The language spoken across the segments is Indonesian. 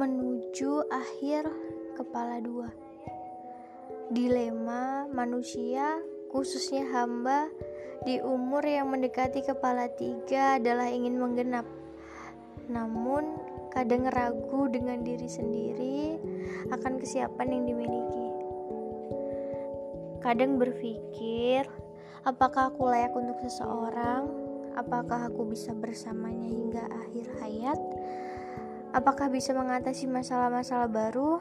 menuju akhir kepala dua. Dilema manusia, khususnya hamba, di umur yang mendekati kepala tiga adalah ingin menggenap. Namun, kadang ragu dengan diri sendiri akan kesiapan yang dimiliki. Kadang berpikir, apakah aku layak untuk seseorang? Apakah aku bisa bersamanya hingga akhir hayat? Apakah bisa mengatasi masalah-masalah baru?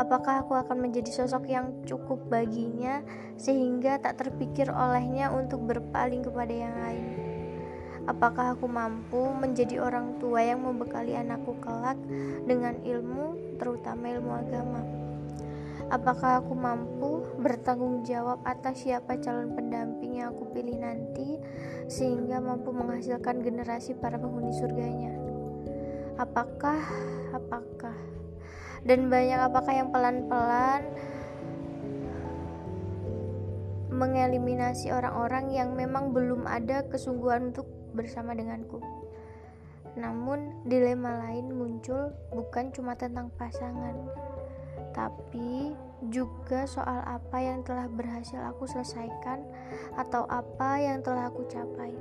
Apakah aku akan menjadi sosok yang cukup baginya sehingga tak terpikir olehnya untuk berpaling kepada yang lain? Apakah aku mampu menjadi orang tua yang membekali anakku kelak dengan ilmu, terutama ilmu agama? Apakah aku mampu bertanggung jawab atas siapa calon pendamping yang aku pilih nanti, sehingga mampu menghasilkan generasi para penghuni surganya? Apakah, apakah, dan banyak apakah yang pelan-pelan mengeliminasi orang-orang yang memang belum ada kesungguhan untuk bersama denganku. Namun, dilema lain muncul bukan cuma tentang pasangan, tapi juga soal apa yang telah berhasil aku selesaikan atau apa yang telah aku capai.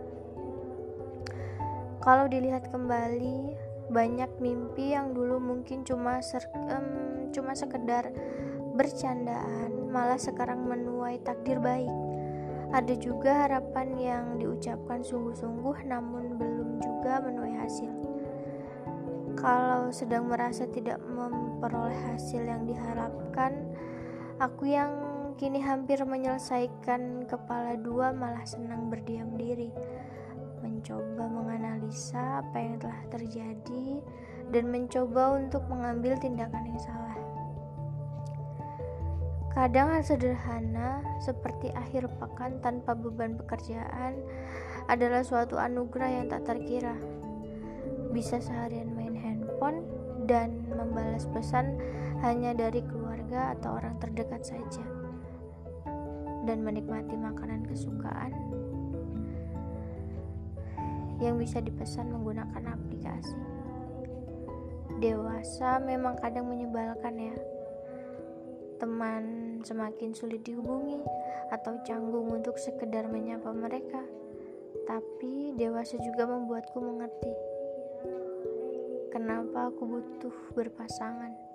Kalau dilihat kembali, banyak mimpi yang dulu mungkin cuma ser, um, cuma sekedar bercandaan malah sekarang menuai takdir baik. Ada juga harapan yang diucapkan sungguh-sungguh namun belum juga menuai hasil. Kalau sedang merasa tidak memperoleh hasil yang diharapkan aku yang kini hampir menyelesaikan kepala dua malah senang berdiam diri mencoba menganalisa apa yang telah terjadi dan mencoba untuk mengambil tindakan yang salah. Kadang hal sederhana seperti akhir pekan tanpa beban pekerjaan adalah suatu anugerah yang tak terkira. Bisa seharian main handphone dan membalas pesan hanya dari keluarga atau orang terdekat saja. Dan menikmati makanan kesukaan yang bisa dipesan menggunakan aplikasi. Dewasa memang kadang menyebalkan ya. Teman semakin sulit dihubungi atau canggung untuk sekedar menyapa mereka. Tapi dewasa juga membuatku mengerti kenapa aku butuh berpasangan.